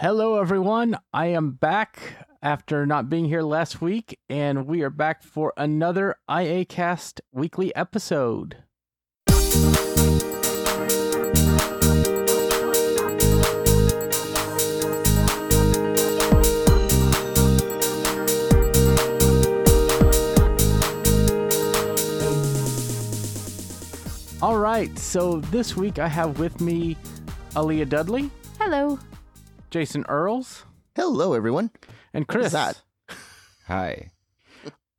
Hello, everyone. I am back after not being here last week, and we are back for another iACast weekly episode. All right, so this week I have with me Aleeha Dudley, Hello. Jason Earls, Hello, everyone. and Chris. that? Hi.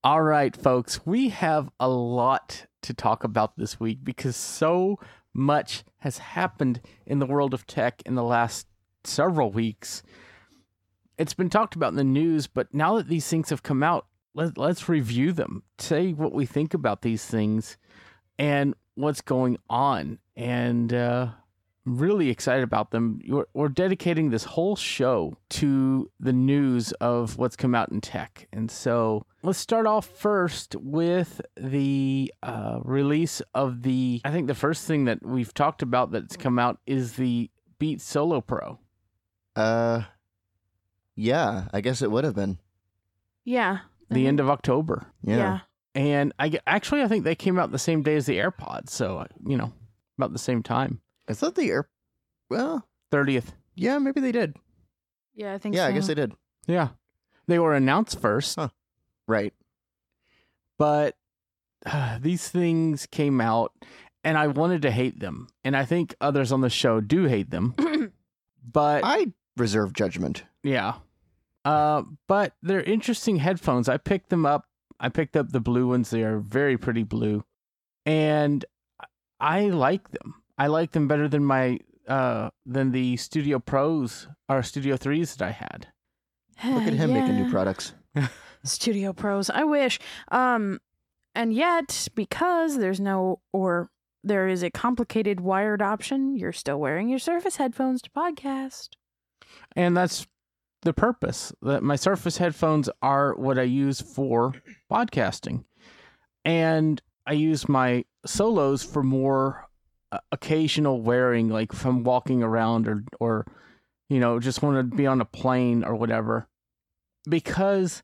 All right, folks, we have a lot to talk about this week because so much has happened in the world of tech in the last several weeks. It's been talked about in the news, but now that these things have come out, let, let's review them, say what we think about these things and what's going on. And uh, I'm really excited about them. We're, we're dedicating this whole show to the news of what's come out in tech. And so let's start off first with the uh, release of the. I think the first thing that we've talked about that's come out is the Beats Solo Pro. Uh, yeah, I guess it would have been. Yeah. The end of October, Yeah. Yeah. and I actually I think they came out the same day as the AirPods, so uh, you know about the same time, I thought the air. Well, thirtieth. yeah, maybe they did. Yeah, I think Yeah, so. I guess they did. Yeah, they were announced first. Huh. Right. but uh, these things came out and I wanted to hate them. And I think others on the show do hate them. but I reserve judgment. yeah. Uh, but they're interesting headphones. I picked them up. I picked up the blue ones. They are very pretty blue. And I like them. I like them better than my uh than the Studio Pros or Studio 3s that I had. Look at him making new products. Studio Pros. I wish. Um, and yet because there's no or there is a complicated wired option, you're still wearing your Surface headphones to podcast. and that's the purpose that my surface headphones are what i use for podcasting and i use my solos for more occasional wearing like from walking around or or you know just want to be on a plane or whatever because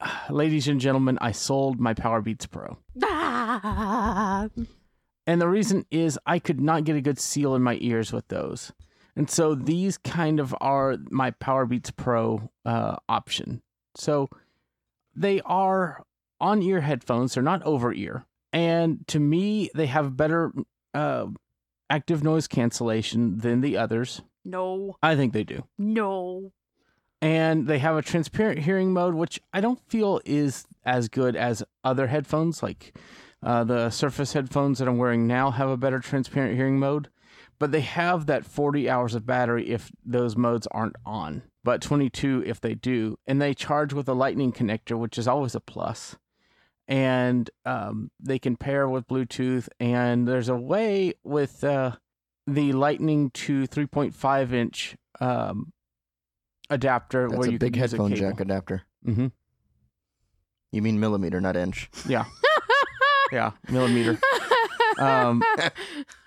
ladies and gentlemen i sold my Powerbeats Pro Ah! and the reason is I could not get a good seal in my ears with those. And so these kind of are my Powerbeats Pro uh, option. So they are on ear headphones, they're not over ear. And to me, they have better uh, active noise cancellation than the others. No. I think they do. No. And they have a transparent hearing mode, which I don't feel is as good as other headphones. Like uh, the Surface headphones that I'm wearing now have a better transparent hearing mode, but they have that 40 hours of battery if those modes aren't on, but 22 if they do. And they charge with a Lightning connector, which is always a plus. And um, they can pair with Bluetooth. And there's a way with uh, the Lightning to 3.5 inch um, adapter That's where a you big can use headphone a cable. jack adapter. Mm-hmm. You mean millimeter, not inch. Yeah, yeah, millimeter. Um,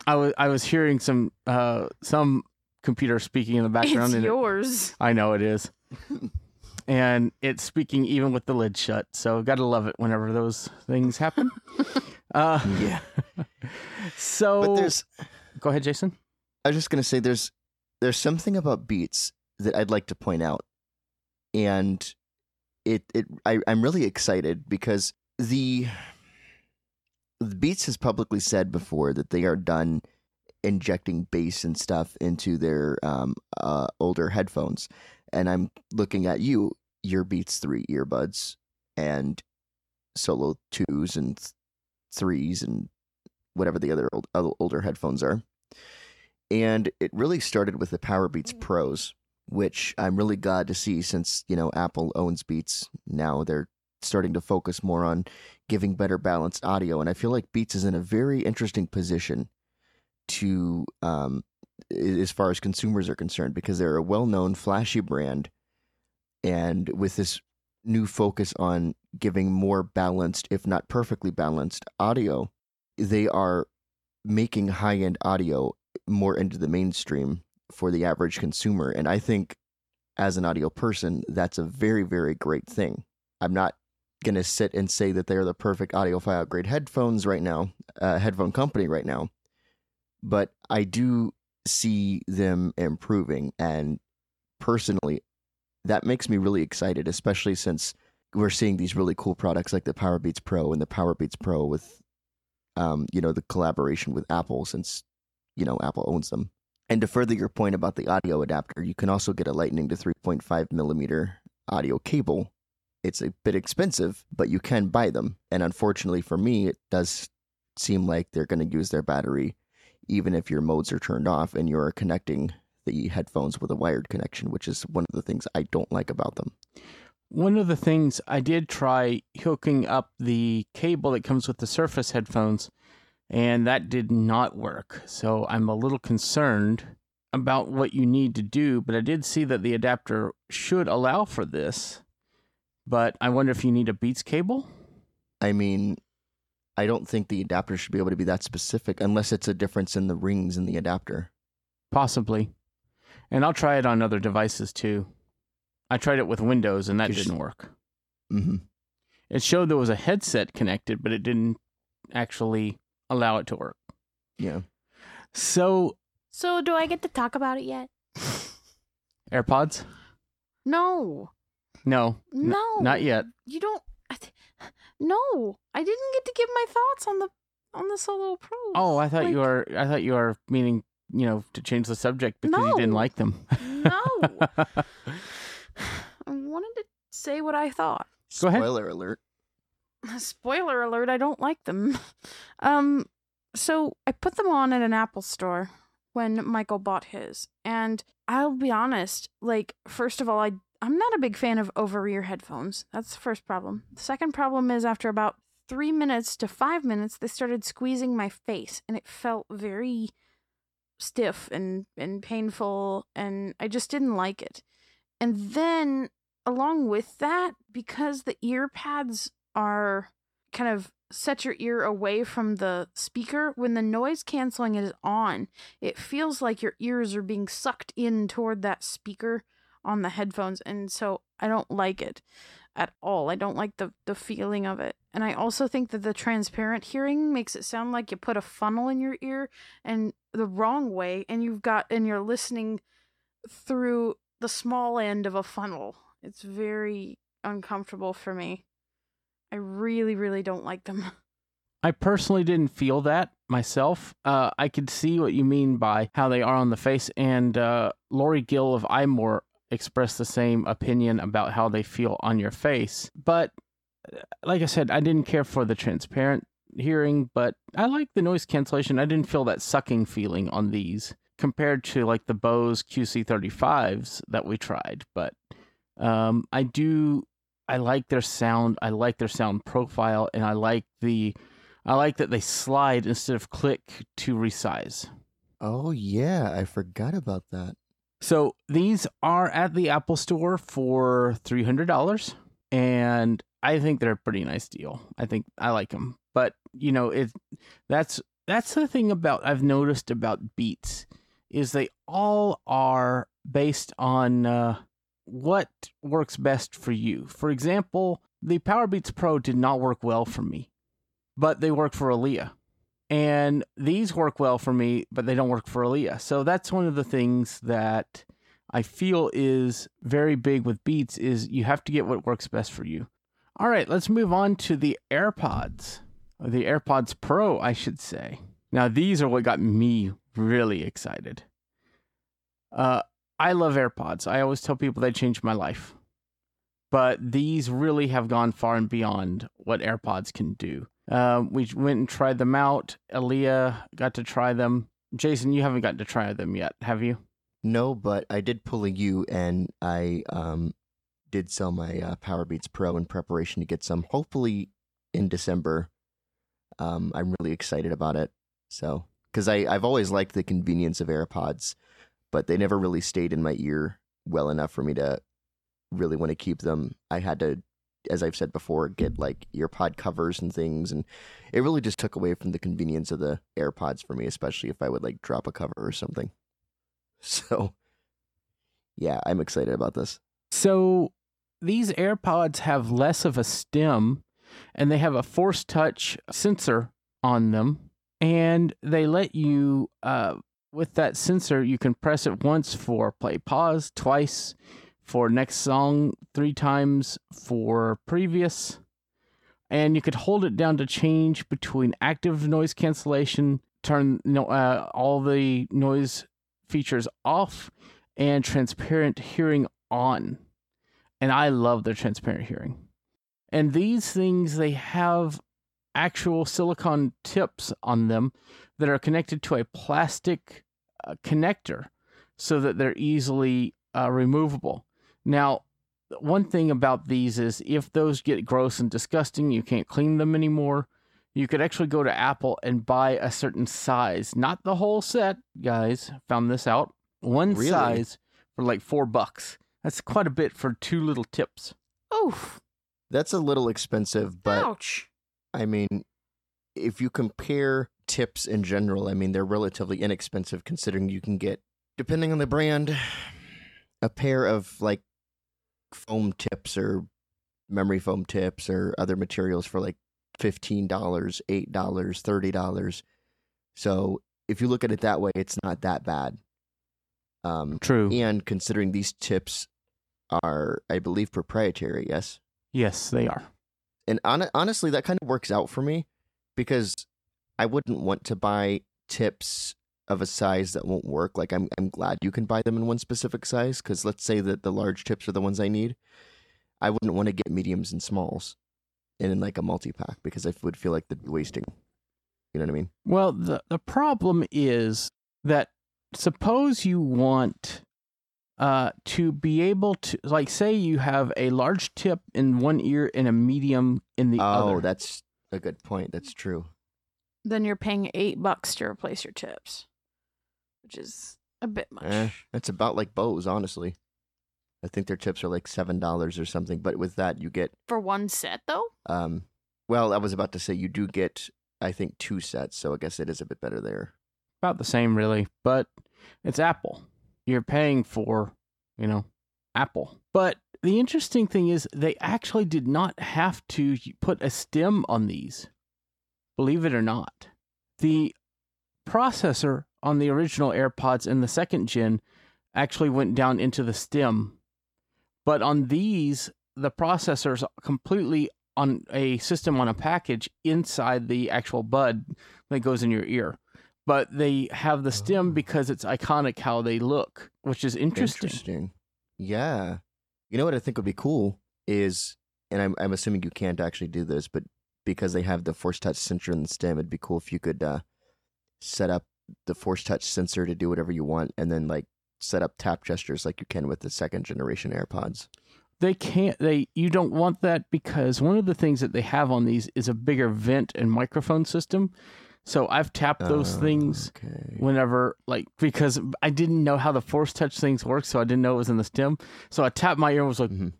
I was I was hearing some uh some computer speaking in the background, it's and it- yours. I know it is, and it's speaking even with the lid shut. So gotta love it whenever those things happen. uh, Yeah. so But there's. go ahead, Jason. I was just gonna say there's there's something about Beats that I'd like to point out, and it it I, I'm really excited because the, the Beats has publicly said before that they are done injecting bass and stuff into their um uh older headphones, and I'm looking at you your Beats three earbuds and Solo twos and threes and whatever the other old, older headphones are and it really started with the Powerbeats Pros, which I'm really glad to see since you know Apple owns Beats now. They're starting to focus more on giving better balanced audio, and I feel like Beats is in a very interesting position to, um, as far as consumers are concerned, because they're a well-known, flashy brand, and with this new focus on giving more balanced, if not perfectly balanced, audio, they are making high-end audio more into the mainstream for the average consumer. And I think as an audio person, that's a very, very great thing. I'm not going to sit and say that they're the perfect audiophile grade headphones right now, uh, headphone company right now, but I do see them improving. And personally, that makes me really excited, especially since we're seeing these really cool products like the Powerbeats Pro and the Powerbeats Pro with, um, you know, the collaboration with Apple since, you know, Apple owns them. And to further your point about the audio adapter, you can also get a Lightning to 3.5 millimeter audio cable. It's a bit expensive, but you can buy them. And unfortunately for me, it does seem like they're going to use their battery even if your modes are turned off and you're connecting the headphones with a wired connection, which is one of the things I don't like about them. One of the things I did try hooking up the cable that comes with the Surface headphones, and that did not work. So I'm a little concerned about what you need to do, but I did see that the adapter should allow for this. But I wonder if you need a Beats cable? I mean, I don't think the adapter should be able to be that specific unless it's a difference in the rings in the adapter. Possibly. And I'll try it on other devices too. I tried it with Windows and that didn't work. Mm-hmm. It showed there was a headset connected, but it didn't actually allow it to work. Yeah. So, So, do I get to talk about it yet? AirPods? No. No. N- No. not yet. You don't. I th- no, I didn't get to give my thoughts on the on the Solo Pro. Oh, I thought you Like, were I thought you were meaning, you know, to change the subject because you didn't like them. No. I wanted to say what I thought. Go ahead. Spoiler alert. Spoiler alert, I don't like them. Um so I put them on at an Apple store when Michael bought his. And I'll be honest, like first of all, I I'm not a big fan of over-ear headphones. That's the first problem. The second problem is after about 3 minutes to 5 minutes they started squeezing my face and it felt very stiff and and painful and I just didn't like it. And then along with that because the ear pads are kind of set your ear away from the speaker when the noise canceling is on it feels like your ears are being sucked in toward that speaker on the headphones and so i don't like it at all i don't like the the feeling of it and i also think that the transparent hearing makes it sound like you put a funnel in your ear and the wrong way and you've got and you're listening through the small end of a funnel it's very uncomfortable for me I really, really don't like them. I personally didn't feel that myself. Uh, I could see what you mean by how they are on the face, and uh, Lory Gil of iMore expressed the same opinion about how they feel on your face. But uh, like I said, I didn't care for the transparent hearing, but I like the noise cancellation. I didn't feel that sucking feeling on these compared to like the Bose QC35s that we tried. But um, I do I like their sound. I like their sound profile, and I like the, I like that they slide instead of click to resize. Oh yeah, I forgot about that. So these are at the Apple Store for three hundred dollars, and I think they're a pretty nice deal. I think I like them, but you know, it that's that's the thing about I've noticed about Beats is they all are based on uh, what works best for you. For example, the Powerbeats Pro did not work well for me, but they work for Aleeha. And these work well for me, but they don't work for Aleeha. So that's one of the things that I feel is very big with Beats is you have to get what works best for you. All right, let's move on to the AirPods. The AirPods Pro, I should say. Now these are what got me really excited. Uh I love AirPods. I always tell people they changed my life. But these really have gone far and beyond what AirPods can do. Um, we went and tried them out. Aleeha got to try them. Jason, you haven't gotten to try them yet, have you? No, but I did pull a U, and I um did sell my uh, Powerbeats Pro in preparation to get some. Hopefully in December. Um, I'm really excited about it. So, because I I've always liked the convenience of AirPods, but they never really stayed in my ear well enough for me to really want to keep them. I had to, as I've said before, get like earpod covers and things, and it really just took away from the convenience of the AirPods for me, especially if I would like drop a cover or something. So, Yeah, I'm excited about this. So these AirPods have less of a stem and they have a force touch sensor on them. And they let you, uh, with that sensor, you can press it once for play pause, twice for next song, three times for previous. And you could hold it down to change between active noise cancellation, turn uh, all the noise features off, and transparent hearing on. And I love their transparent hearing. And these things, they have actual silicon tips on them that are connected to a plastic uh, connector so that they're easily uh, removable. Now, one thing about these is if those get gross and disgusting, you can't clean them anymore. You could actually go to Apple and buy a certain size, not the whole set, guys. Found this out. One Really? size for like four bucks. That's quite a bit for two little tips. Oof. That's a little expensive, but Ouch. I mean, if you compare tips in general, I mean, they're relatively inexpensive considering you can get, depending on the brand, a pair of like foam tips or memory foam tips or other materials for like $15, $8, $30. So if you look at it that way, it's not that bad. Um, True. and considering these tips are, I believe, proprietary, yes? Yes, they are. and hon- honestly, that kind of works out for me because I wouldn't want to buy tips of a size that won't work. Like I'm, I'm glad you can buy them in one specific size because let's say that the large tips are the ones I need. I wouldn't want to get mediums and smalls, and in like a multi pack because I would feel like they'd be wasting. You know what I mean? Well, the the problem is that suppose you want uh to be able to like say you have a large tip in one ear and a medium in the oh, other. that's a good point. That's true. Then you're paying eight bucks to replace your tips, which is a bit much. Eh, that's about like Bose, honestly. I think their tips are like seven dollars or something, but with that you get For one set, though? Um, well, I was about to say you do get, I think, two sets, so I guess it is a bit better there. about the same really, but it's Apple. You're paying for, you know, Apple. But the interesting thing is they actually did not have to put a stem on these. Believe it or not. The processor on the original AirPods and the second gen actually went down into the stem. But on these, the processor's completely on a system on a package inside the actual bud that goes in your ear. But they have the stem Oh. because it's iconic how they look, which is interesting. Interesting. Yeah. You know what I think would be cool is, and I'm I'm assuming you can't actually do this, but because they have the Force Touch sensor in the stem, it'd be cool if you could uh, set up the Force Touch sensor to do whatever you want, and then like set up tap gestures like you can with the second generation AirPods. They can't they you don't want that because one of the things that they have on these is a bigger vent and microphone system. So I've tapped those Oh, things Okay. whenever like because I didn't know how the force touch things work, so I didn't know it was in the stem. So I tapped my ear and was like, Mhm.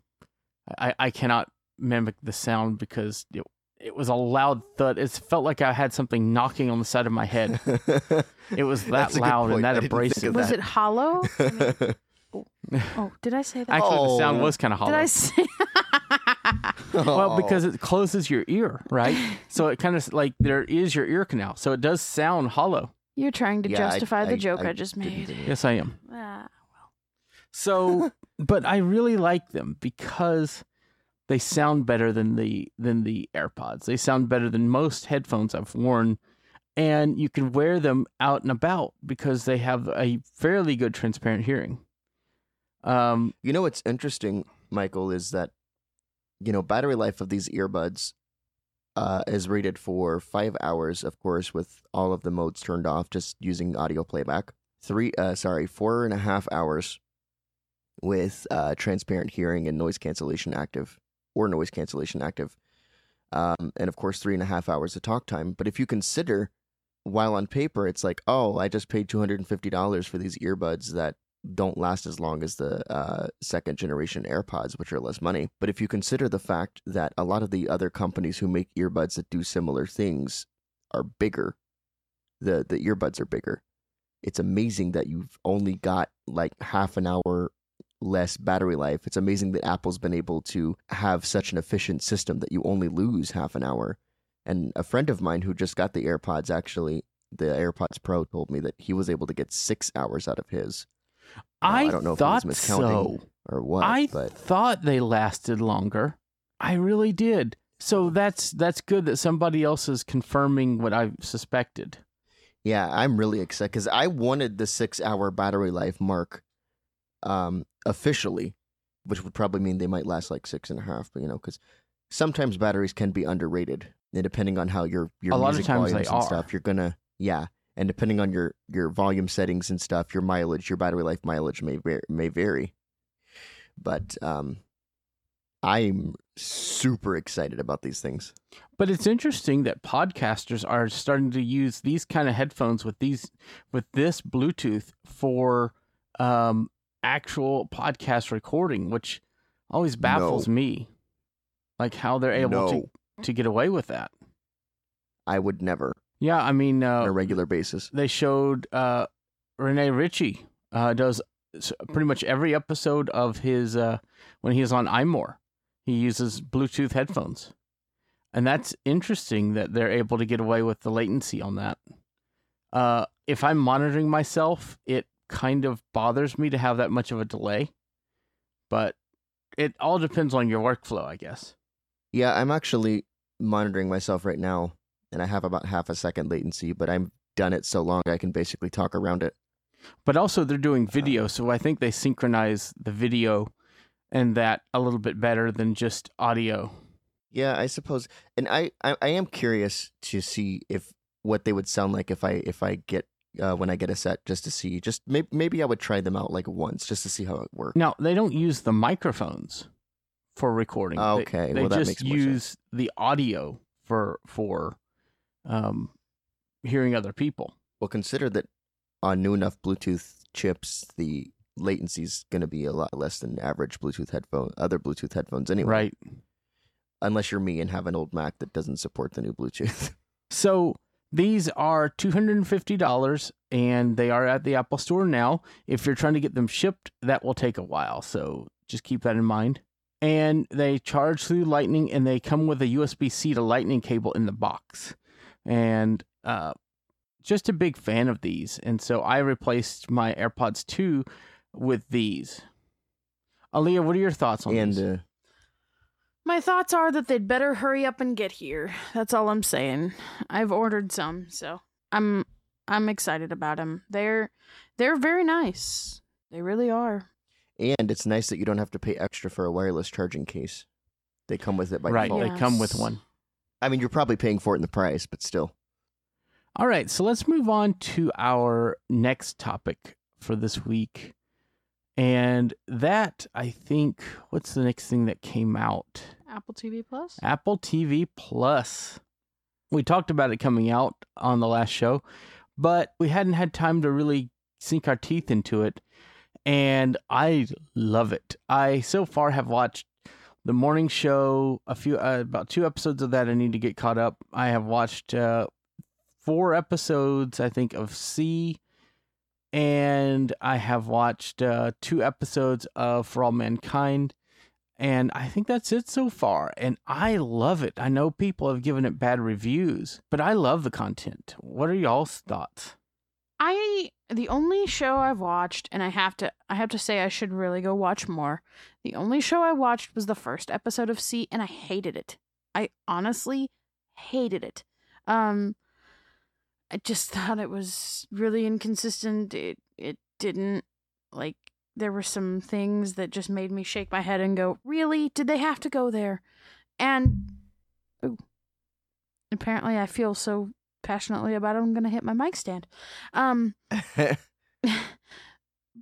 I, I cannot mimic the sound because it, it was a loud thud. It felt like I had something knocking on the side of my head. It was that That's a good loud and that abrasive. of Was that. it hollow? I mean, oh, did I say that? Actually, the sound Oh. was kind of hollow. Did I say? Well, because it closes your ear, right? So it kind of like there is your ear canal, so it does sound hollow. You're trying to Yeah, I- justify the I- joke I, I just made. Yes, I am. Ah. Well. So, but I really like them because they sound better than the than the AirPods. They sound better than most headphones I've worn, and you can wear them out and about because they have a fairly good transparent hearing. Um, You know what's interesting, Michael, is that you know battery life of these earbuds uh, is rated for five hours, of course, with all of the modes turned off, just using audio playback. Three, uh, sorry, four and a half hours with uh, transparent hearing and noise cancellation active, or noise cancellation active, um, and of course three and a half hours of talk time. But if you consider, while on paper it's like, oh, I just paid two hundred and fifty dollars for these earbuds that don't last as long as the uh, second generation AirPods, which are less money. But if you consider the fact that a lot of the other companies who make earbuds that do similar things are bigger, the the earbuds are bigger. It's amazing that you've only got like half an hour less battery life. It's amazing that Apple's been able to have such an efficient system that you only lose half an hour. And a friend of mine who just got the AirPods, actually, the AirPods Pro, told me that he was able to get six hours out of his. Now, I, I don't know if thought he was miscounting so. or what, I but thought they lasted longer. I really did. So that's that's good that somebody else is confirming what I suspected. Yeah, I'm really excited because I wanted the six hour battery life mark um, officially, which would probably mean they might last like six and a half. But you know, because sometimes batteries can be underrated, and depending on how your your A lot of music times they volumes and are. stuff, you're gonna yeah, and depending on your your volume settings and stuff, your mileage, your battery life mileage may may vary. But um, I'm super excited about these things. But it's interesting that podcasters are starting to use these kind of headphones with these with this Bluetooth for um, actual podcast recording, which always baffles No. me. Like how they're able no, to to get away with that. I would never Yeah, I mean, uh, on a regular basis. they showed uh, Rene Ritchie uh, does pretty much every episode of his uh, when he is on iMore. He uses Bluetooth headphones, and that's interesting that they're able to get away with the latency on that. Uh, if I'm monitoring myself, it kind of bothers me to have that much of a delay, but it all depends on your workflow, I guess. Yeah, I'm actually monitoring myself right now, and I have about half a second latency, but I've done it so long I can basically talk around it. But also, they're doing uh, video, so I think they synchronize the video and that a little bit better than just audio. Yeah, I suppose, and I, I, I am curious to see if what they would sound like if I if I get uh, when I get a set just to see just maybe maybe I would try them out like once just to see how it works. Now, they don't use the microphones for recording. Okay, they, well, that just makes more sense. use the audio for for um, hearing other people. Well, consider that on new enough Bluetooth chips, the latency is going to be a lot less than average Bluetooth headphone other Bluetooth headphones anyway. Right. Unless you're me and have an old Mac that doesn't support the new Bluetooth. So these are $250 and they are at the Apple Store now. If you're trying to get them shipped, that will take a while. So just keep that in mind. And they charge through Lightning and they come with a USB C to Lightning cable in the box. And uh, just a big fan of these. And so I replaced my AirPods 2 with these. Aleeha, what are your thoughts on and these? uh, My thoughts are that they'd better hurry up and get here. That's all I'm saying. I've ordered some, so I'm I'm excited about them. They're they're very nice. They really are. and it's nice that you don't have to pay extra for a wireless charging case. They come with it by right, default. they come with one. I mean, you're probably paying for it in the price, but still. All right, so let's move on to our next topic for this week. And that, I think, what's the next thing that came out? Apple TV Plus. Apple TV Plus. We talked about it coming out on the last show, but we hadn't had time to really sink our teeth into it. And I love it. I so far have watched the morning show, a few, uh, about two episodes of that. I need to get caught up. I have watched uh, four episodes, I think, of See, and I have watched uh, two episodes of For All Mankind. And I think that's it so far. And I love it. I know people have given it bad reviews, but I love the content. What are y'all's thoughts? I the only show I've watched, and I have to I have to say I should really go watch more. The only show I watched was the first episode of See, and I hated it. I honestly hated it. Um, I just thought it was really inconsistent. It it didn't like there were some things that just made me shake my head and go, "Really? Did they have to go there?" And ooh, apparently, I feel so passionately about it. I'm gonna hit my mic stand. Um,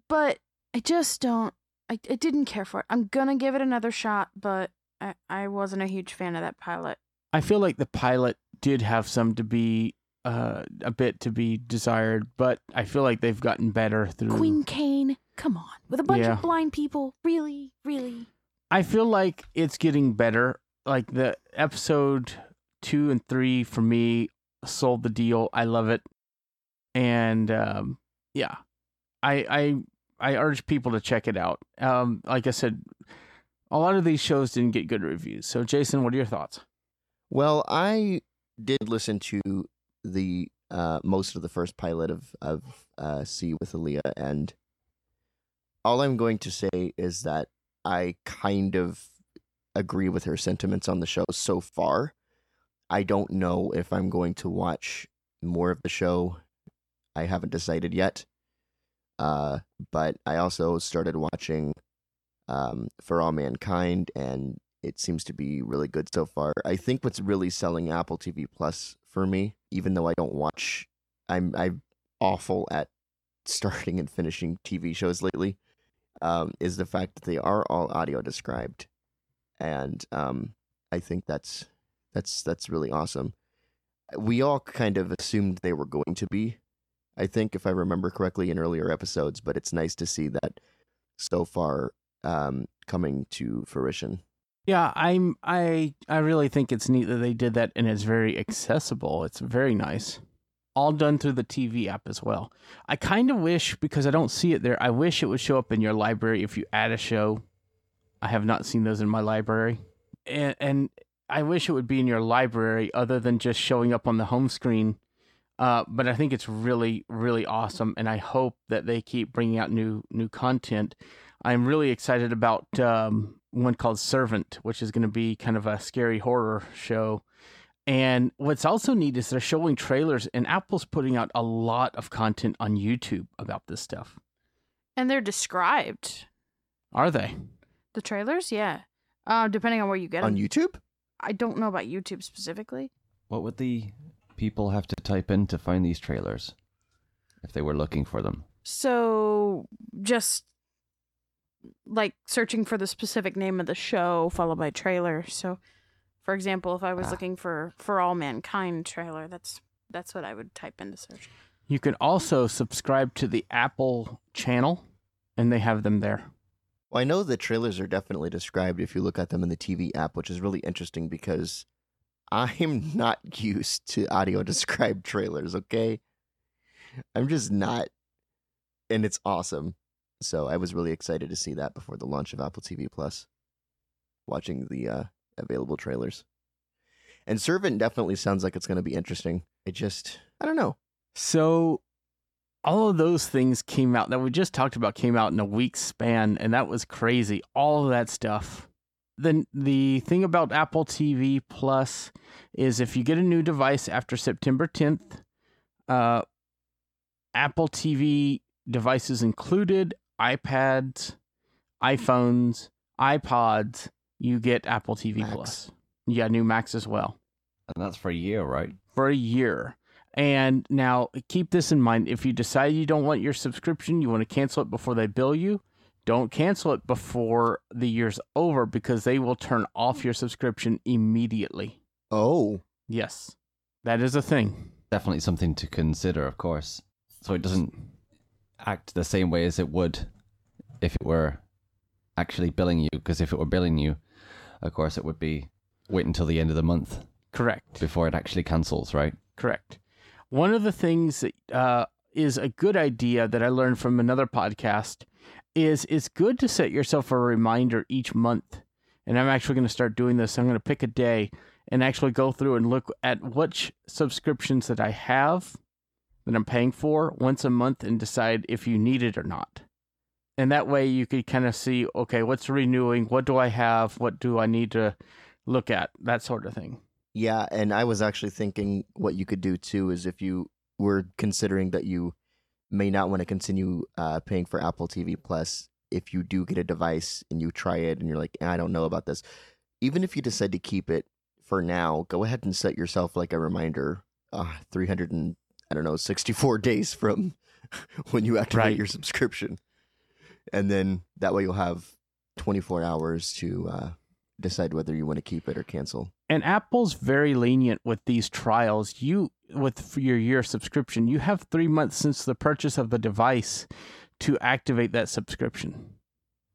but I just don't. I, I didn't care for it. I'm gonna give it another shot, but I, I wasn't a huge fan of that pilot. I feel like the pilot did have some to be uh, a bit to be desired, but I feel like they've gotten better through. Queen Kane, come on, with a bunch Yeah. of blind people, really, really. I feel like it's getting better. Like the episode two and three for me sold the deal. I love it, and um, yeah, I I I urge people to check it out. Um, like I said, a lot of these shows didn't get good reviews. So, Jason, what are your thoughts? Well, I did listen to the uh, most of the first pilot of of uh, See with Aleeha, and all I'm going to say is that I kind of agree with her sentiments on the show so far. I don't know if I'm going to watch more of the show. I haven't decided yet. Uh, but I also started watching um, For All Mankind, and it seems to be really good so far. I think what's really selling Apple TV Plus for me, even though I don't watch, I'm I'm awful at starting and finishing TV shows lately, um, is the fact that they are all audio described, and um, I think that's that's that's really awesome. We all kind of assumed they were going to be, I think, if I remember correctly, in earlier episodes. But it's nice to see that so far um, coming to fruition. Yeah, I'm I I really think it's neat that they did that and it's very accessible. It's very nice. All done through the TV app as well. I kind of wish because I don't see it there. I wish it would show up in your library if you add a show. I have not seen those in my library. And and I wish it would be in your library other than just showing up on the home screen. Uh, but I think it's really, really awesome, and I hope that they keep bringing out new new content. I'm really excited about um, one called Servant, which is going to be kind of a scary horror show. And what's also neat is they're showing trailers, and Apple's putting out a lot of content on YouTube about this stuff. And they're described. Are they? The trailers, yeah. Uh, depending on where you get them. On. YouTube? I don't know about YouTube specifically. What would the people have to type in to find these trailers if they were looking for them? So just like searching for the specific name of the show followed by trailer. So for example, if I was Ah. looking for For All Mankind trailer, that's that's what I would type into search. You can also subscribe to the Apple channel, and they have them there. Well, I know the trailers are definitely described if you look at them in the TV app, which is really interesting because I'm not used to audio described trailers, okay? I'm just not. And it's awesome. So I was really excited to see that before the launch of Apple TV Plus, watching the uh, available trailers. And Servant definitely sounds like it's going to be interesting. I just, I don't know. So all of those things came out that we just talked about came out in a week's span, and that was crazy. All of that stuff. Then the thing about Apple TV Plus is if you get a new device after September 10th, uh, Apple TV devices included, iPads, iPhones, iPods, you get Apple TV Macs. Plus. Yeah, new Macs as well And that's for a year, right? for a year. And now keep this in mind. If you decide you don't want your subscription, you want to cancel it before they bill you, don't cancel it before the year's over because they will turn off your subscription immediately. Oh, Yes, that is a thing. Definitely something to consider, of course. So it doesn't act the same way as it would if it were actually billing you. Because if it were billing you, of course, it would be wait until the end of the month Correct. before it actually cancels, right? Correct. One of the things that uh, is a good idea that I learned from another podcast is it's good to set yourself a reminder each month. And I'm actually going to start doing this. I'm going to pick a day and actually go through and look at which subscriptions that I have that I'm paying for once a month and decide if you need it or not. And that way you could kind of see, okay, what's renewing? What do I have? What do I need to look at? That sort of thing. Yeah, and I was actually thinking what you could do too is if you were considering that you may not want to continue uh, paying for Apple TV Plus, if you do get a device and you try it and you're like, "Eh, I don't know about this, even if you decide to keep it for now, go ahead and set yourself like a reminder, uh, 300 and I don't know, 64 days from when you activate Right. your subscription, and then that way you'll have 24 hours to uh, decide whether you want to keep it or cancel. and Apple's very lenient with these trials. You with your year subscription, you have three months since the purchase of the device to activate that subscription.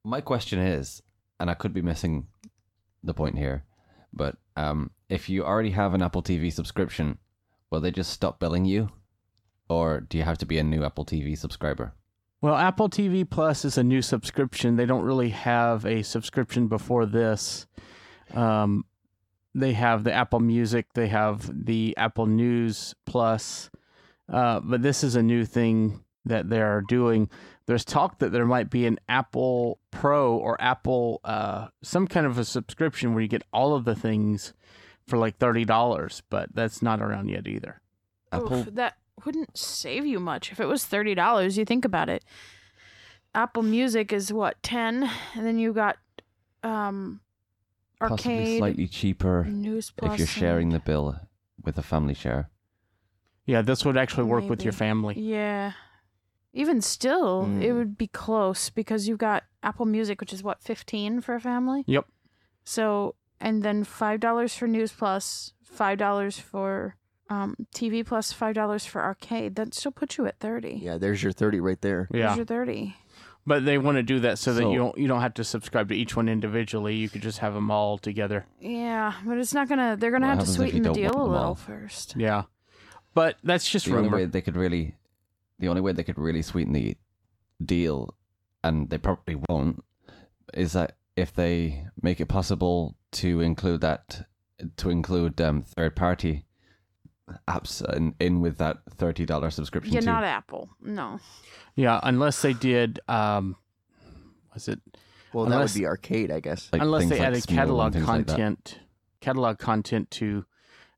My question is, and I could be missing the point here, but um, if you already have an Apple TV subscription, will they just stop billing you, or do you have to be a new Apple TV subscriber? Well, Apple TV Plus is a new subscription. They don't really have a subscription before this. Um, they have the Apple Music, they have the Apple News Plus, uh, but this is a new thing that they are doing. There's talk that there might be an Apple Pro or Apple, uh, some kind of a subscription where you get all of the things for like thirty dollars, but that's not around yet either. Apple. Oof, that wouldn't save you much if it was thirty dollars. You think about it. Apple Music is what ten, and then you got um, Possibly arcade, slightly cheaper News Plus. if you're sharing the bill with a family share. Yeah, this would actually work with your family. Yeah. Even still, it Mm. would be close because you've got Apple Music, which is what fifteen for a family. Yep. So and then five dollars for News Plus, five dollars for um, TV Plus, five dollars for arcade. That still puts you at thirty. Yeah, there's your 30 right there. Yeah. There's your thirty. But they want to do that so that So- you don't you don't have to subscribe to each one individually. You could just have them all together. Yeah, but it's not gonna. They're gonna What have to sweeten the deal a little first. Yeah, but that's just the only way they could really, the only way they could really sweeten the deal, and they probably won't, is that if they make it possible to include that, to include um, third party apps in, in with that thirty dollar subscription Yeah, too. not Apple. No. Yeah, unless they did. Um, was it Well, Unless- that would be arcade, I guess. Like unless they like added catalog things like content, catalog content to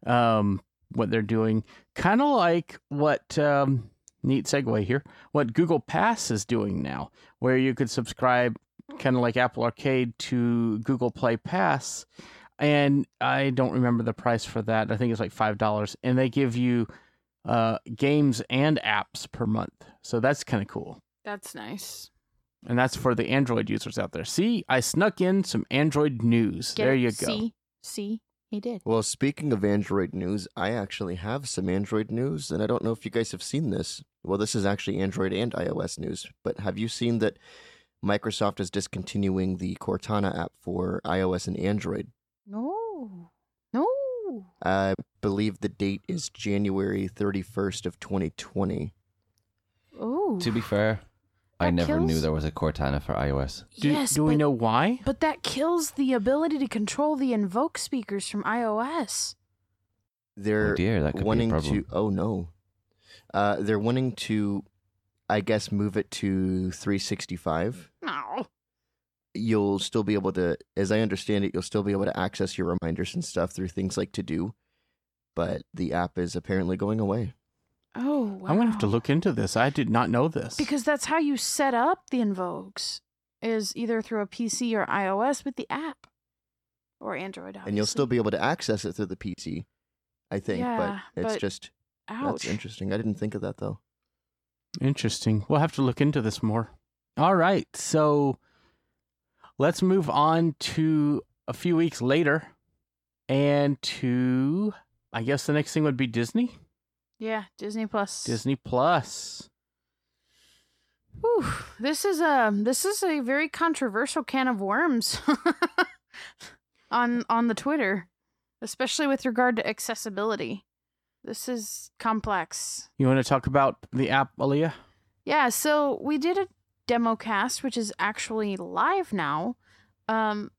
um, what they're doing, kind of like what um, neat segue here, what Google Pass is doing now, where you could subscribe, kind of like Apple Arcade, to Google Play Pass, and I don't remember the price for that. I think it's like five dollars, and they give you uh, games and apps per month, so that's kind of cool. That's nice. And that's for the Android users out there. See, I snuck in some Android news. Get there it? you go. See, see, he did. Well, speaking of Android news, I actually have some Android news, and I don't know if you guys have seen this. Well, this is actually Android and iOS news, but have you seen that Microsoft is discontinuing the Cortana app for iOS and Android? No, no. I believe the date is January 31st of 2020. Oh, To be fair, I That never knew kills- there was a Cortana for iOS. Do, yes. do we but- know why? But that kills the ability to control the Invoke speakers from iOS. They're oh dear, that could wanting be a problem. to. Oh no, uh, they're wanting to, I guess, move it to 365. No. You'll still be able to, as I understand it, you'll still be able to access your reminders and stuff through things like To Do, but the app is apparently going away. Oh, wow. I'm gonna have to look into this. I did not know this. because that's how you set up the Invokes is either through a PC or iOS with the app or Android. and you'll still be able to access it through the PC, I think. Yeah, but it's but- just Ouch. that's interesting. I didn't think of that though. Interesting. We'll have to look into this more. All right, so let's move on to a few weeks later, and to I guess the next thing would be Disney. Yeah, Disney Plus. Disney Plus. Whew, this is a this is a very controversial can of worms on on the Twitter, especially with regard to accessibility. This is complex. You want to talk about the app, Aleeha? Yeah, so we did a demo cast, which is actually live now, um,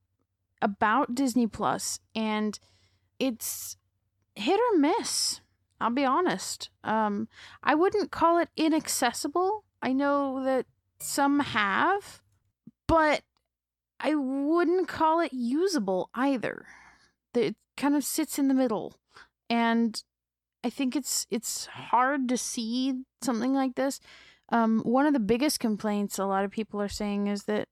about Disney Plus, and it's hit or miss. I'll be honest. Um, I wouldn't call it inaccessible. I know that some have, but I wouldn't call it usable either. It kind of sits in the middle, and I think it's it's hard to see something like this. Um, one of the biggest complaints a lot of people are saying is that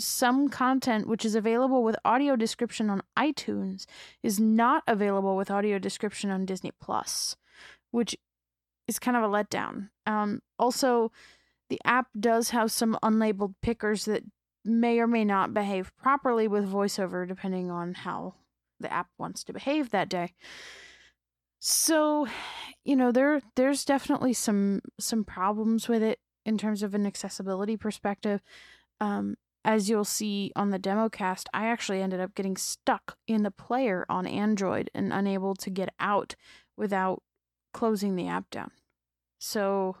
some content which is available with audio description on iTunes is not available with audio description on Disney Plus, which is kind of a letdown. Um, also, the app does have some unlabeled pickers that may or may not behave properly with voiceover, depending on how the app wants to behave that day. So, you know, there there's definitely some some problems with it in terms of an accessibility perspective. Um, as you'll see on the demo cast, I actually ended up getting stuck in the player on Android and unable to get out without closing the app down. So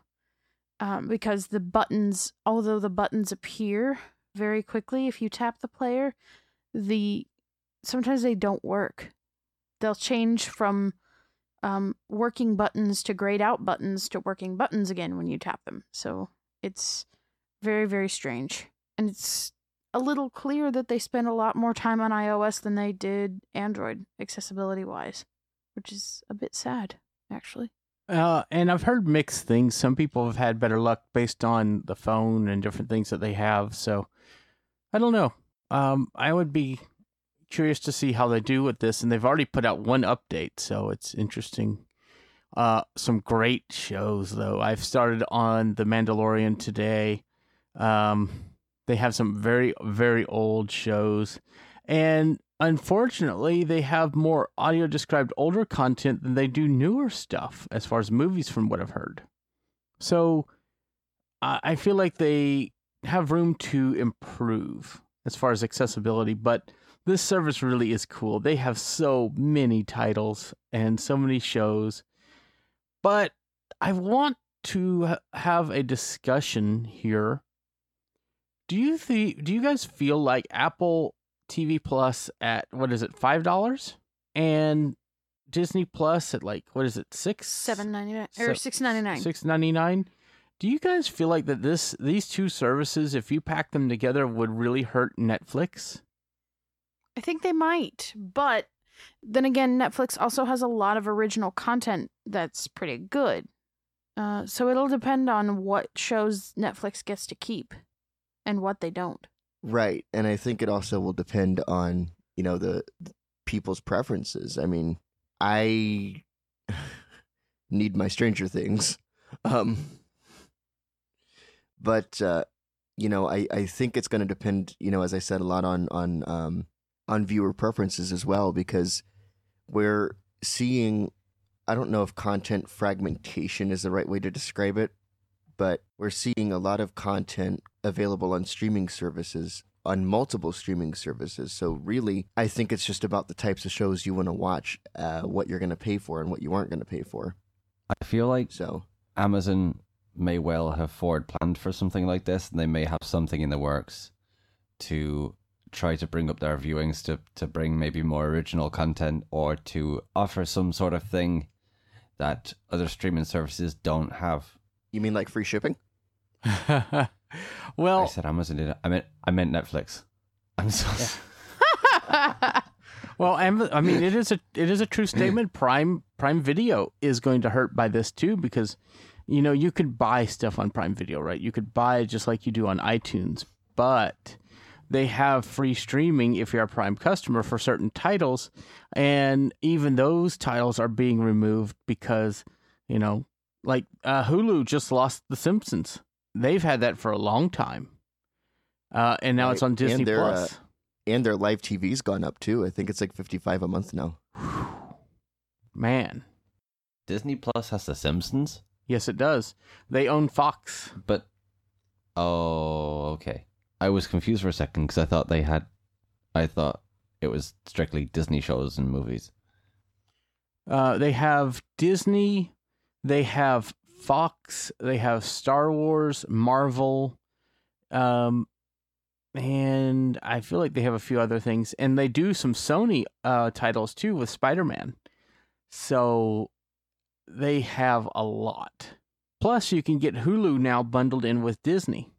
um, because the buttons, although the buttons appear very quickly if you tap the player, the sometimes they don't work. They'll change from um, working buttons to grayed out buttons to working buttons again when you tap them. So it's very very strange, and it's a little clear that they spend a lot more time on iOS than they did Android accessibility wise, which is a bit sad actually. Uh, and I've heard mixed things. Some people have had better luck based on the phone and different things that they have. So I don't know. Um, I would be curious to see how they do with this. And they've already put out one update, so it's interesting. Uh, some great shows though. I've started on The Mandalorian today. Um, they have some very very old shows, and unfortunately, they have more audio described older content than they do newer stuff as far as movies, from what I've heard. So I I feel like they have room to improve as far as accessibility, but this service really is cool. They have so many titles and so many shows. But I want to ha- have a discussion here. Do you think do you guys feel like Apple TV Plus at what is it, five dollars? And Disney Plus at like what is it, six? Seven ninety nine or six ninety nine. Six ninety nine. Do you guys feel like that this these two services, if you pack them together, would really hurt Netflix? I think they might, but then again, Netflix also has a lot of original content that's pretty good. Uh, so it'll depend on what shows Netflix gets to keep and what they don't. Right. And I think it also will depend on, you know, the, the people's preferences. I mean, I need my Stranger Things. Um but uh you know, I I think it's going to depend, you know, as I said a lot on on um on viewer preferences as well because we're seeing I don't know if content fragmentation is the right way to describe it, but we're seeing a lot of content available on streaming services on multiple streaming services. So really, I think it's just about the types of shows you want to watch, uh, what you're going to pay for, and what you aren't going to pay for. I feel like So Amazon may well have forward planned for something like this, and they may have something in the works to try to bring up their viewings to to bring maybe more original content or to offer some sort of thing that other streaming services don't have. you mean like free shipping? Well, I said Amazon did. I meant I meant Netflix. I'm so well, I mean, it is a it is a true statement. Prime Prime Video is going to hurt by this too because you know you could buy stuff on Prime Video, right? You could buy it just like you do on iTunes, but they have free streaming if you're a Prime customer for certain titles, and even those titles are being removed because you know, like uh, Hulu just lost The Simpsons. They've had that for a long time, uh, and now Right. it's on And Disney they're, uh, Plus. And their live TV's gone up too. I think it's like 55 a month now. Man, Disney Plus has The Simpsons, yes, it does. They own Fox. but oh, okay. I was confused for a second because I thought they had. I thought it was strictly Disney shows and movies. Uh, they have Disney, they have Fox, they have Star Wars, Marvel, um, and I feel like they have a few other things, and they do some Sony uh, titles too with Spider Man. So they have a lot. Plus, you can get Hulu now bundled in with Disney.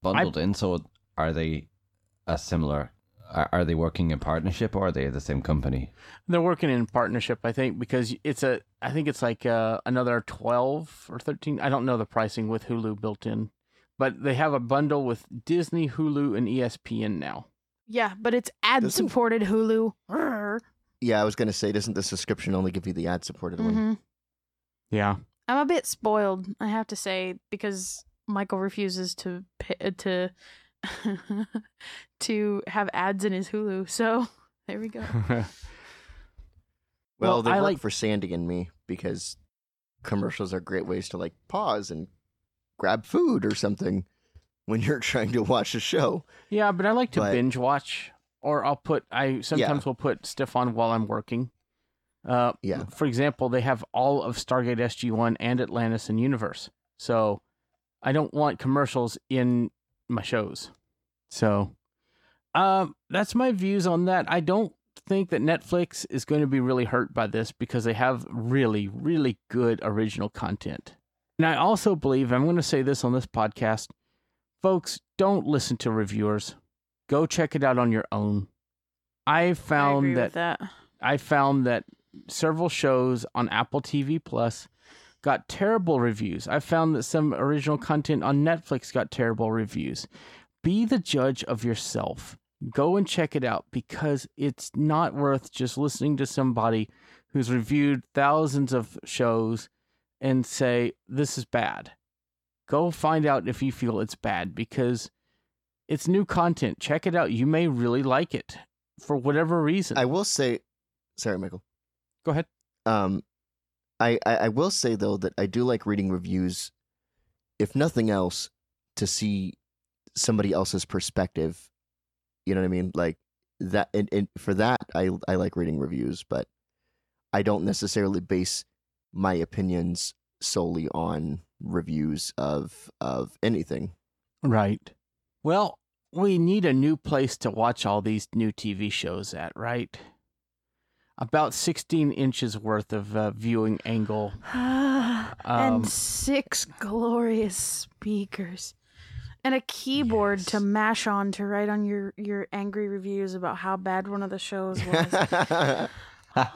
bundled in. So are they a similar? Are, are they working in partnership or are they the same company? They're working in partnership, I think, because it's a. I think it's like uh, another twelve or thirteen. I don't know the pricing with Hulu built in, but they have a bundle with Disney, Hulu, and ESPN now. yeah, but it's ad-supported Hulu. Yeah, I was going to say, doesn't the subscription only give you the ad supported one? Yeah, I'm a bit spoiled, I have to say, because Michael refuses to pa- to to have ads in his Hulu. So there we go. Well, Well, they I work like- for Sandy and me because commercials are great ways to like pause and grab food or something when you're trying to watch a show. yeah, but I like to But- binge watch, or I'll put. I sometimes will put stuff on while I'm working. Uh, Yeah. For example, they have all of Stargate SG One and Atlantis and Universe. So I don't want commercials in my shows. So, um, that's my views on that. I don't think that Netflix is going to be really hurt by this because they have really, really good original content. And I also believe, I'm going to say this on this podcast, folks, don't listen to reviewers. Go check it out on your own. I I found that with that. I found that several shows on Apple TV Plus got terrible reviews. I found that some original content on Netflix got terrible reviews. Be the judge of yourself. Go and check it out because it's not worth just listening to somebody who's reviewed thousands of shows and say, this is bad. Go find out if you feel it's bad because it's new content. Check it out. You may really like it for whatever reason. I will say, sorry, Michael. Go ahead. Um, I, I I will say though that I do like reading reviews, if nothing else, to see somebody else's perspective. You know what I mean? Like that, and, and for that, I I like reading reviews, but I don't necessarily base my opinions solely on reviews of of anything. Right. Well, we need a new place to watch all these new TV shows at, right? About 16 inches worth of uh, viewing angle. Um, and six glorious speakers. And a keyboard to mash on to write on your, your angry reviews about how bad one of the shows was.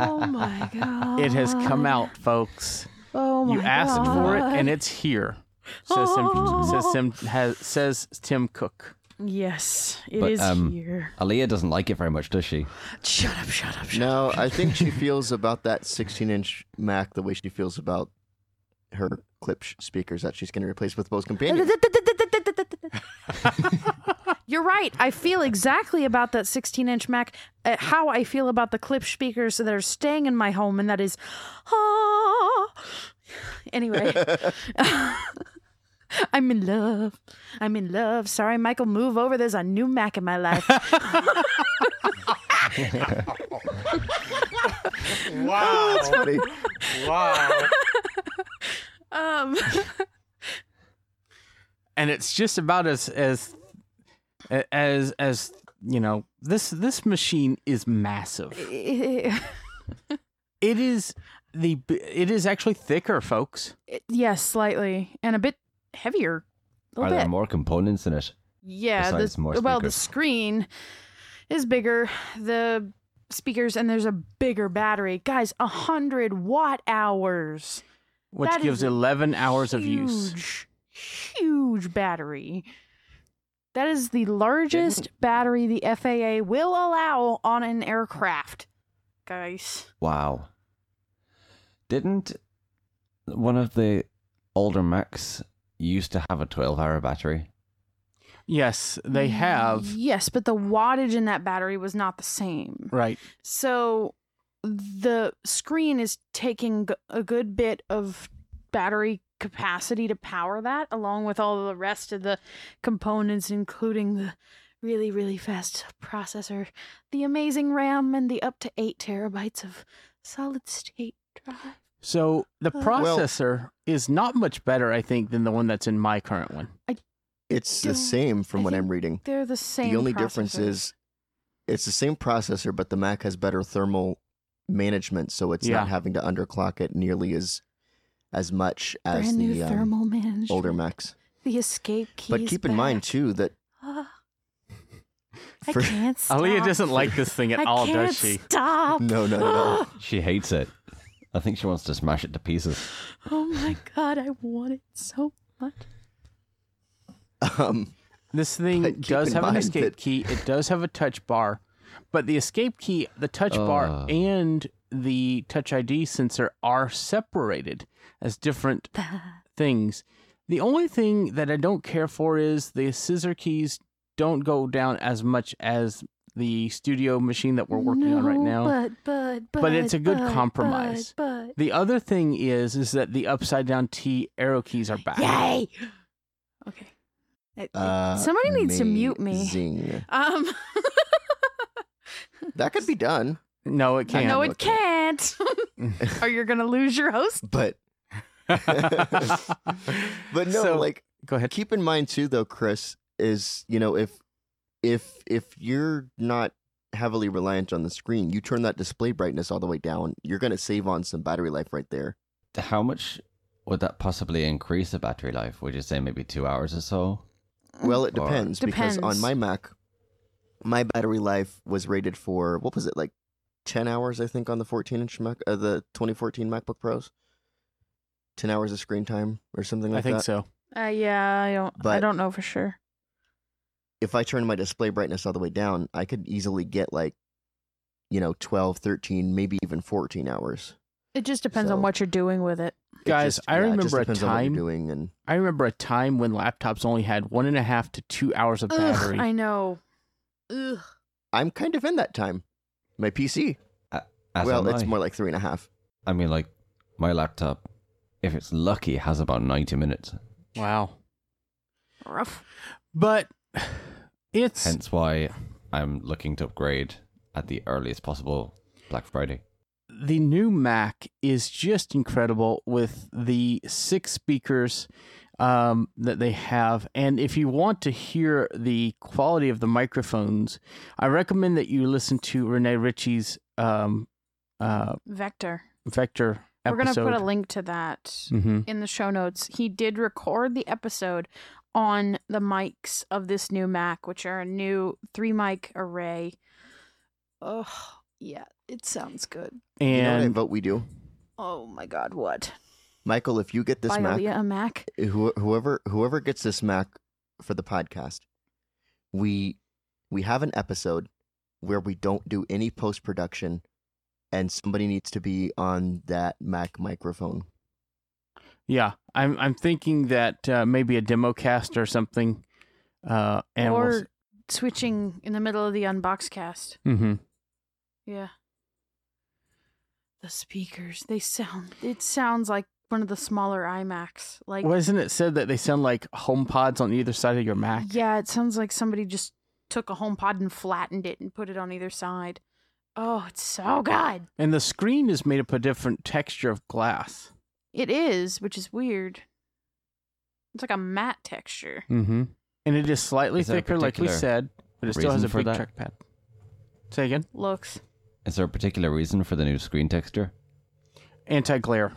oh my god. It has come out, folks. Oh my You asked god. for it, and it's here. Says Tim, says Tim, has, says Tim Cook. Yes, it is But, um, here. Aleeha doesn't like it very much, does she? Shut up, shut up, shut no, I think she feels about that 16 inch Mac the way she feels about her clip sh- speakers that she's going to replace with Bose Companion. You're right. I feel exactly about that 16 inch Mac, uh, how I feel about the clip speakers that are staying in my home, and that is, ah. Anyway, I'm in love. I'm in love. Sorry, Michael, move over. There's a new Mac in my life. Wow. That's funny. wow. um, and it's just about as as as as you know this this machine is massive it is the it is actually thicker folks yes, slightly, and a bit heavier. A Are little there bit. more components in it? Yeah, besides the, more well, the screen is bigger. The speakers and there's a bigger battery, guys. A hundred watt hours. which That gives 11 hours of use Huge, huge battery. That is the largest battery the FAA will allow on an aircraft, guys. Wow. Didn't one of the older Macs used to have a 12 hour battery? yes they have Yes, but the wattage in that battery was not the same. right So the screen is taking a good bit of battery capacity to power that, along with all the rest of the components, including the really, really fast processor, the amazing RAM, and the up to eight terabytes of solid state drive. So the Uh, Well- processor is not much better i think than the one that's in my current one It's the Don't- same from I what I'm reading. They're the same. the only difference processor. is it's the same processor, but the Mac has better thermal management, so it's Yeah. not having to underclock it nearly as as much as brand new the um, thermal management. older Macs. The escape key. But keep in mind too that I for- can't stop. Aleeha doesn't like this thing at I all can't does she Stop. no, not at all. She hates it. I think she wants to smash it to pieces. Oh my god, I want it so much. Um, This thing does have an escape that- key. It does have a touch bar, but the escape key, the touch bar, Oh. and the touch ID sensor are separated as different things. The only thing that I don't care for is the scissor keys don't go down as much as the studio machine that we're working on right now. But but but But it's a good but, compromise. But, but. the other thing is is that the upside down T arrow keys are back. yay. Okay. It- it- uh, somebody needs to mute me. amazing. Um. That could be done, No, it can't. no, it it can't. or you're gonna lose your host. but but no, So- like Go ahead. keep in mind too though chris is you know if if if you're not heavily reliant on the screen you turn that display brightness all the way down you're going to save on some battery life right there How much would that possibly increase the battery life? Would you say maybe two hours or so? well it Or- depends, because on my mac my battery life was rated for what was it like 10 hours i think on the 14 inch mac uh, the 2014 macbook pros 10 hours of screen time or something like that. I think that so. Uh, yeah, I don't. I don't know for sure. If I turn my display brightness all the way down, I could easily get like, you know, 12, 13, maybe even 14 hours. It just depends on what you're doing with it. It Guys, just- I yeah, it remember just a depends on what time- doing and I remember a time when laptops only had one and a half to two hours of battery. Ugh, I know. Ugh. I'm kind of in that time. My PC, As well, it's I. more like three and a half. I mean, like my laptop, if it's lucky, has about ninety minutes. wow. Rough. But it's Hence why I'm looking to upgrade at the earliest possible Black Friday. the new Mac is just incredible with the six speakers um, that they have. And if you want to hear the quality of the microphones, I recommend that you listen to Rene Ritchie's um, uh, Vector. Vector We're gonna put a link to that hmm in the show notes. He did record the episode on the mics of this new Mac, which are a new three mic array. Oh yeah, it sounds good. you know what I And vote we do? Oh my god, what? Michael, if you get this Buy Mac, Aleeha a Mac? who, whoever whoever gets this Mac for the podcast, we we have an episode where we don't do any post production, and somebody needs to be on that Mac microphone. Yeah, I'm I'm thinking that uh, maybe a demo cast or something. Uh, and or we'll, switching in the middle of the unbox cast. hmm Yeah. The speakers, they sound it sounds like one of the smaller iMacs. Like wasn't it said that they sound like HomePods on either side of your Mac? Yeah, it sounds like somebody just took a HomePod and flattened it and put it on either side. Oh, it's so good. And the screen is made up of a different texture of glass. It is, which is weird. It's like a matte texture. Mm-hmm. And it is slightly Is thicker, like we said, but it still has a big that? trackpad. Say again. Looks. Is there a particular reason for the new screen texture? Anti glare.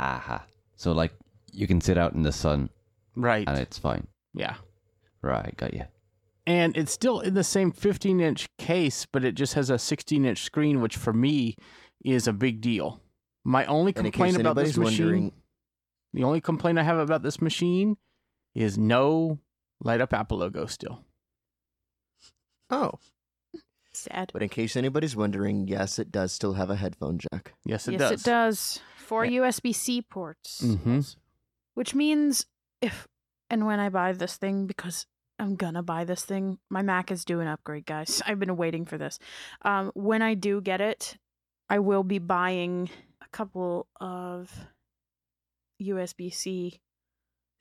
Aha. So like you can sit out in the sun Right. and it's fine. yeah. Right, got you. And it's still in the same 15 inch case, but it just has a 16 inch screen, which for me is a big deal. My only complaint about this machine, the only complaint I have about this machine is no light up Apple logo still. oh, Sad. but in case anybody's wondering, yes, it does still have a headphone jack. Yes, it yes, does. it does. Four Yeah. USB C ports. Mhm. Which means if and when I buy this thing, because I'm gonna buy this thing, my Mac is due an upgrade, guys. I've been waiting for this. Um, when I do get it, I will be buying a couple of USB C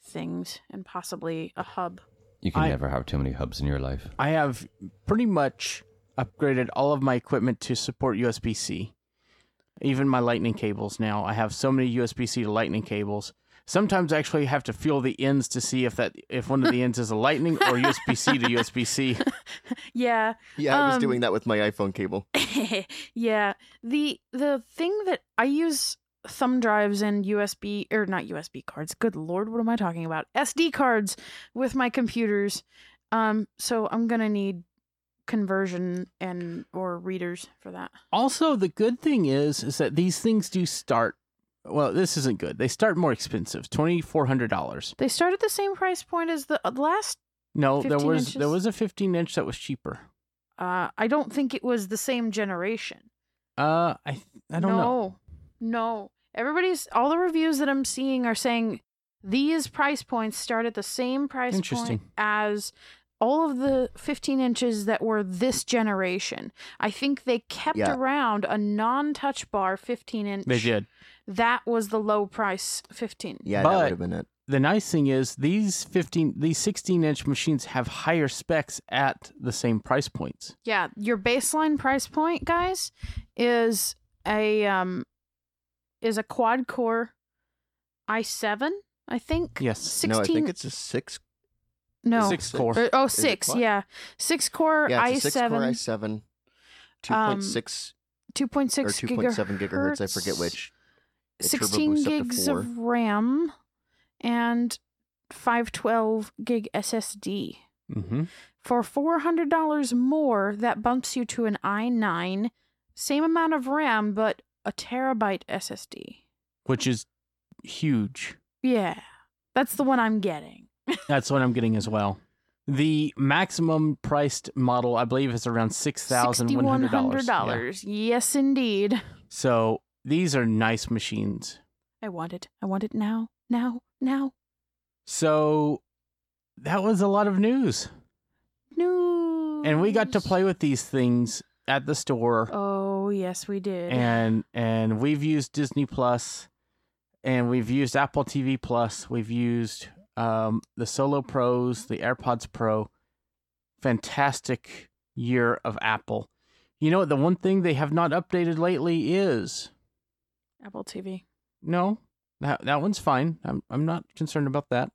things and possibly a hub. You can I- never have too many hubs in your life. I have pretty much upgraded all of my equipment to support USB C. Even my lightning cables now. I have so many USB C to lightning cables. Sometimes I actually have to feel the ends to see if that if one of the ends is a lightning or USB C to USB C. Yeah, Yeah, I was Um, doing that with my iPhone cable. yeah. The the thing that I use thumb drives and USB or not USB cards. Good lord, what am I talking about? SD cards with my computers. Um so I'm going to need conversion and or readers for that. Also, the good thing is is that these things do start well, this isn't good. They start more expensive, twenty four hundred dollars. They start at the same price point as the uh, last No, there 15 was there was a fifteen inch that was cheaper. uh I don't think it was the same generation. Uh I I don't no, know. No. No. Everybody's all the reviews that I'm seeing are saying these price points start at the same price point as all of the 15 inches that were this generation. I think they kept Yeah. around a non-touch bar 15 inch. They did. That was the low price 15. Yeah, But- that would have been it. the nice thing is these 15 these 16 inch machines have higher specs at the same price points Yeah, your baseline price point, guys, is a um is a quad core i7, I think. Yes. 16. No, I think it's a six. No. Six core. Or- oh, Is it six. Yeah, six core Yeah, i it's a six core seven, i7, two Um, point six two point or two point seven gigahertz. I forget which. Sixteen boosts up to gigs of RAM, and five twelve gig SSD. Mm-hmm. For four hundred dollars more, that bumps you to an i9, same amount of RAM, but a terabyte SSD. Which is huge. Yeah, that's the one I'm getting. That's what I'm getting as well. The maximum priced model, I believe, is around six thousand one hundred dollars. dollars. Yes, indeed. So these are nice machines. I want it. I want it now. Now. Now. So that was a lot of news, News. and we got to play with these things at the store, Oh yes, we did. and and we've used Disney Plus, and we've used Apple TV Plus. We've used um, the Solo Pros, the AirPods Pro. Fantastic year of Apple. You know what? The one thing they have not updated lately is Apple TV. no, that that one's fine. I'm I'm not concerned about that.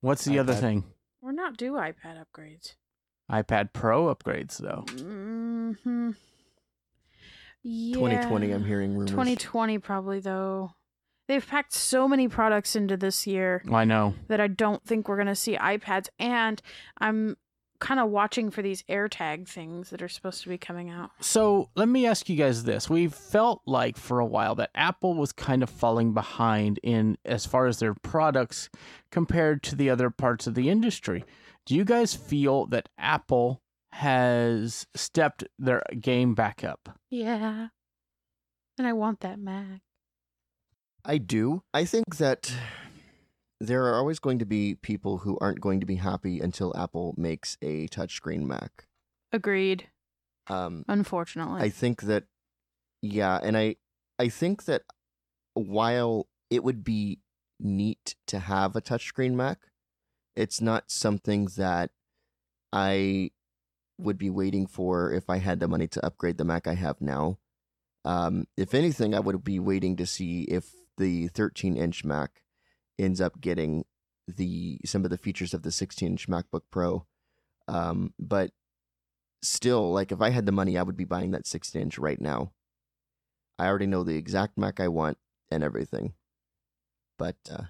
What's the other thing? We're not due iPad upgrades. iPad Pro upgrades though. Mm-hmm. Yeah. 2020, I'm hearing rumors. 2020 probably though. They've packed so many products into this year I know. that I don't think we're gonna see iPads. And I'm kind of watching for these AirTag things that are supposed to be coming out. So let me ask you guys this: We felt like for a while that Apple was kind of falling behind in as far as their products compared to the other parts of the industry. Do you guys feel that Apple has stepped their game back up? Yeah. And I want that Mac. I do. I think that there are always going to be people who aren't going to be happy until Apple makes a touchscreen Mac. Agreed. Um, Unfortunately. I think that, yeah, and I, I think that while it would be neat to have a touchscreen Mac, it's not something that I would be waiting for if I had the money to upgrade the Mac I have now. Um, if anything, I would be waiting to see if the 13 inch Mac ends up getting the some of the features of the 16 inch MacBook Pro. Um, but still, like if I had the money, I would be buying that 16 inch right now. I already know the exact Mac I want and everything. But uh,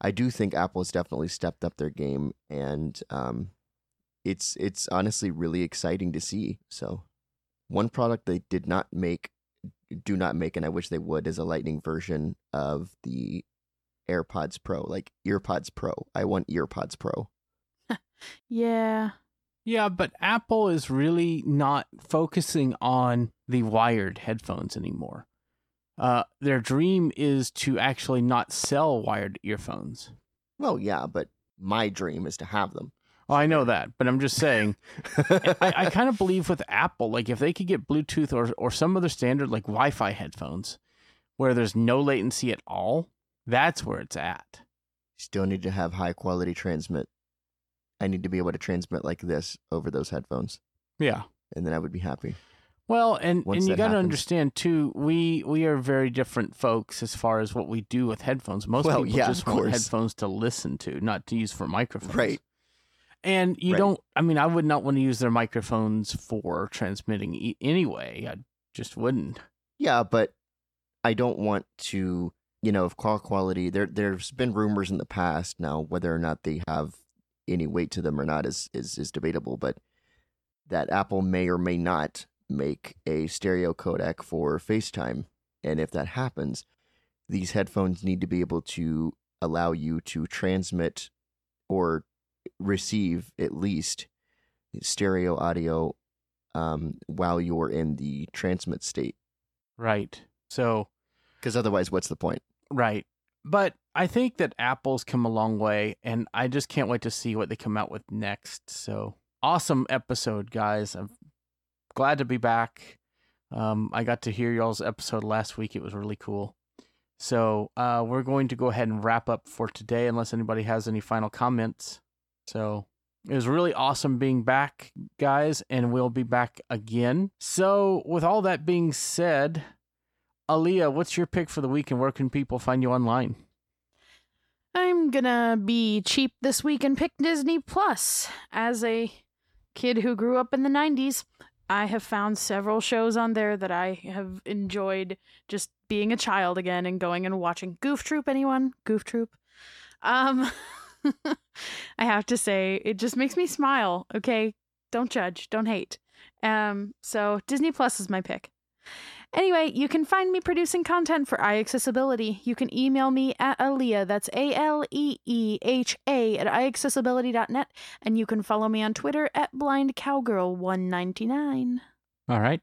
I do think Apple has definitely stepped up their game, and um, it's it's honestly really exciting to see. So, one product they did not make, do not make, and I wish they would, is a Lightning version of the AirPods Pro, like EarPods Pro. I want EarPods Pro. yeah. Yeah, but Apple is really not focusing on the wired headphones anymore. Uh, their dream is to actually not sell wired earphones. Well, yeah, but my dream is to have them. Well, I know that, but I'm just saying. I, I kind of believe with Apple, like if they could get Bluetooth or or some other standard like Wi-Fi headphones, where there's no latency at all, that's where it's at. Still need to have high quality transmit. I need to be able to transmit like this over those headphones, Yeah. and then I would be happy. Well, and Once and you got to understand too, we we are very different folks as far as what we do with headphones. Most Well, people yeah, just want headphones to listen to, not to use for microphones. Right. And you Right. don't. I mean, I would not want to use their microphones for transmitting e- anyway. I just wouldn't. Yeah, but I don't want to, you know, of call quality. There, there's been rumors in the past. Now, whether or not they have any weight to them or not is is, is debatable. But that Apple may or may not make a stereo codec for FaceTime, and if that happens, these headphones need to be able to allow you to transmit or receive at least stereo audio um, while you're in the transmit state. Right. So Because otherwise, what's the point? Right. But I think that Apple's come a long way, and I just can't wait to see what they come out with next. So awesome episode, guys. I'm glad to be back. Um, I got to hear y'all's episode last week. It was really cool. So uh, we're going to go ahead and wrap up for today, unless anybody has any final comments. So it was really awesome being back, guys, and we'll be back again. So, with all that being said, Aleeha, what's your pick for the week and where can people find you online? I'm gonna be cheap this week and pick Disney Plus. As a kid who grew up in the 90s, I have found several shows on there that I have enjoyed just being a child again and going and watching. Goof Troop, anyone? Goof Troop? Um, I have to say, it just makes me smile. Okay, don't judge, don't hate. Um, so Disney Plus is my pick. Anyway, you can find me producing content for iAccessibility. You can email me at Aleeha, that's A L E E H A, at iAccessibility.net, and you can follow me on Twitter at BlindCowgirl199. All right.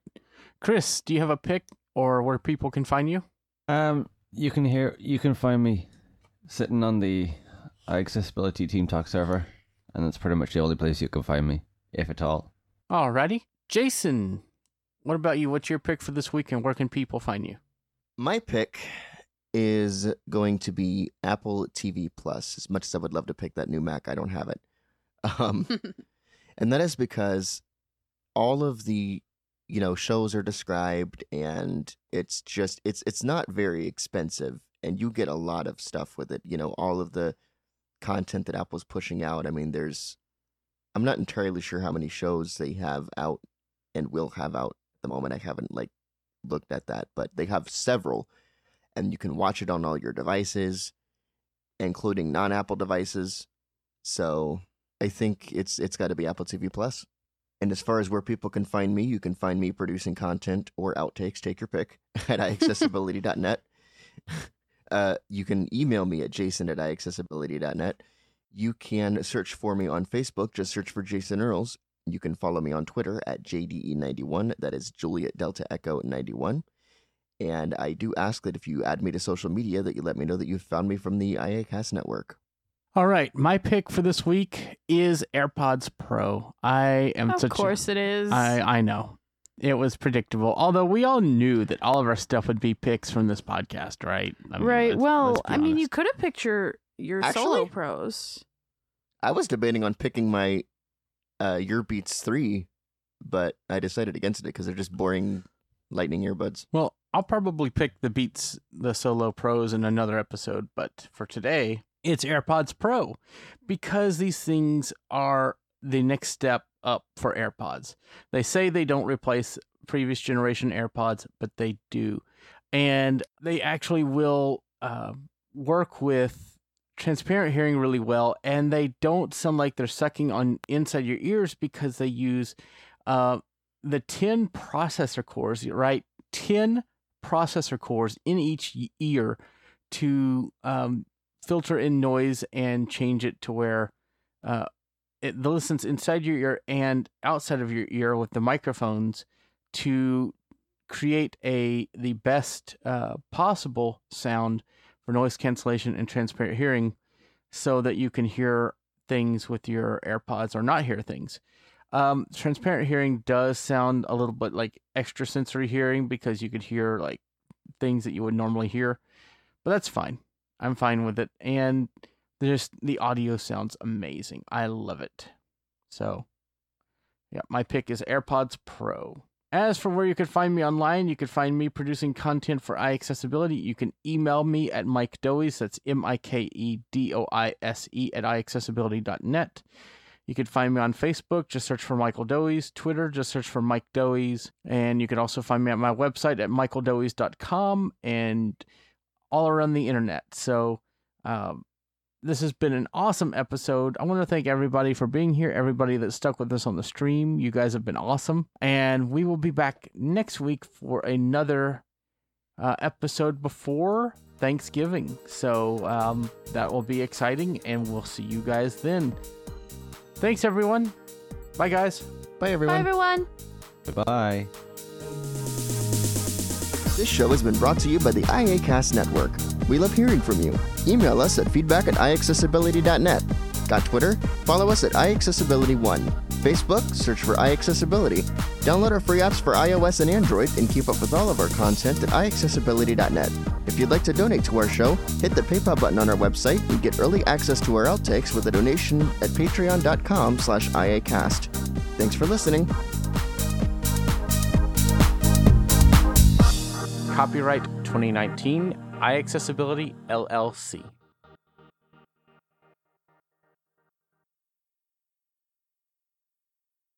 Chris, do you have a pick or where people can find you? Um, you can hear, you can find me sitting on the accessibility team talk server, and that's pretty much the only place you can find me, if at all. Alrighty. Jason, what about you? What's your pick for this week and where can people find you? My pick is going to be Apple TV Plus. As much as I would love to pick that new Mac, I don't have it. Um, and that is because all of the you know shows are described and it's just it's it's not very expensive and you get a lot of stuff with it you know all of the content that apple's pushing out i mean there's i'm not entirely sure how many shows they have out and will have out at the moment i haven't like looked at that but they have several and you can watch it on all your devices including non-apple devices so i think it's it's got to be apple tv Plus. plus and as far as where people can find me, you can find me producing content or outtakes, take your pick, at iAccessibility.net. Uh, you can email me at jason at iAccessibility.net. You can search for me on Facebook, just search for Jason Earls. You can follow me on Twitter at JDE91, that is Juliet Delta Echo 91. And I do ask that if you add me to social media, that you let me know that you found me from the iACast network. All right, my pick for this week is AirPods Pro. I am of such course a, it is. I I know. It was predictable. Although we all knew that all of our stuff would be picks from this podcast, right? I mean, right. let's- well, let's I mean, you could have picked your, your solo pros. I was debating on picking my uh, urBeats3, but I decided against it because they're just boring lightning earbuds. Well, I'll probably pick the Beats, the Solo Pros in another episode, but for today, it's AirPods Pro because these things are the next step up for AirPods. They say they don't replace previous generation AirPods, but they do. And they actually will uh, work with transparent hearing really well, and they don't sound like they're sucking on inside your ears because they use uh, the 10 processor cores, right? 10 processor cores in each ear to um, filter in noise and change it to where uh, it listens inside your ear and outside of your ear with the microphones to create a the best uh, possible sound for noise cancellation and transparent hearing so that you can hear things with your AirPods or not hear things. Um, transparent hearing does sound a little bit like extrasensory hearing because you could hear like things that you would normally hear, but that's fine. I'm fine with it, and just the audio sounds amazing. I love it. So, yeah, my pick is AirPods Pro. As for where you could find me online, you could find me producing content for iAccessibility. You can email me at Mike Doise, that's M I K E D O I S E, at iAccessibility.net. You can find me on Facebook, just search for Michael Doise. Twitter, just search for Mike Doise. And you can also find me at my website at michaeldoise.com and all around the internet. So, um, this has been an awesome episode. I want to thank everybody for being here, everybody that stuck with us on the stream. You guys have been awesome. And we will be back next week for another uh, episode before Thanksgiving. So um, that will be exciting, and we'll see you guys then. Thanks, everyone. Bye, guys. Bye, everyone. Bye, everyone. everyone. Bye. This show has been brought to you by the iACast Network. We love hearing from you. Email us at feedback at iAccessibility.net. Got Twitter? Follow us at iAccessibility1. Facebook? Search for iAccessibility. Download our free apps for iOS and Android and keep up with all of our content at iAccessibility.net. If you'd like to donate to our show, hit the PayPal button on our website and get early access to our outtakes with a donation at patreon.com slash iacast. Thanks for listening. Copyright 2019, iAccessibility LLC.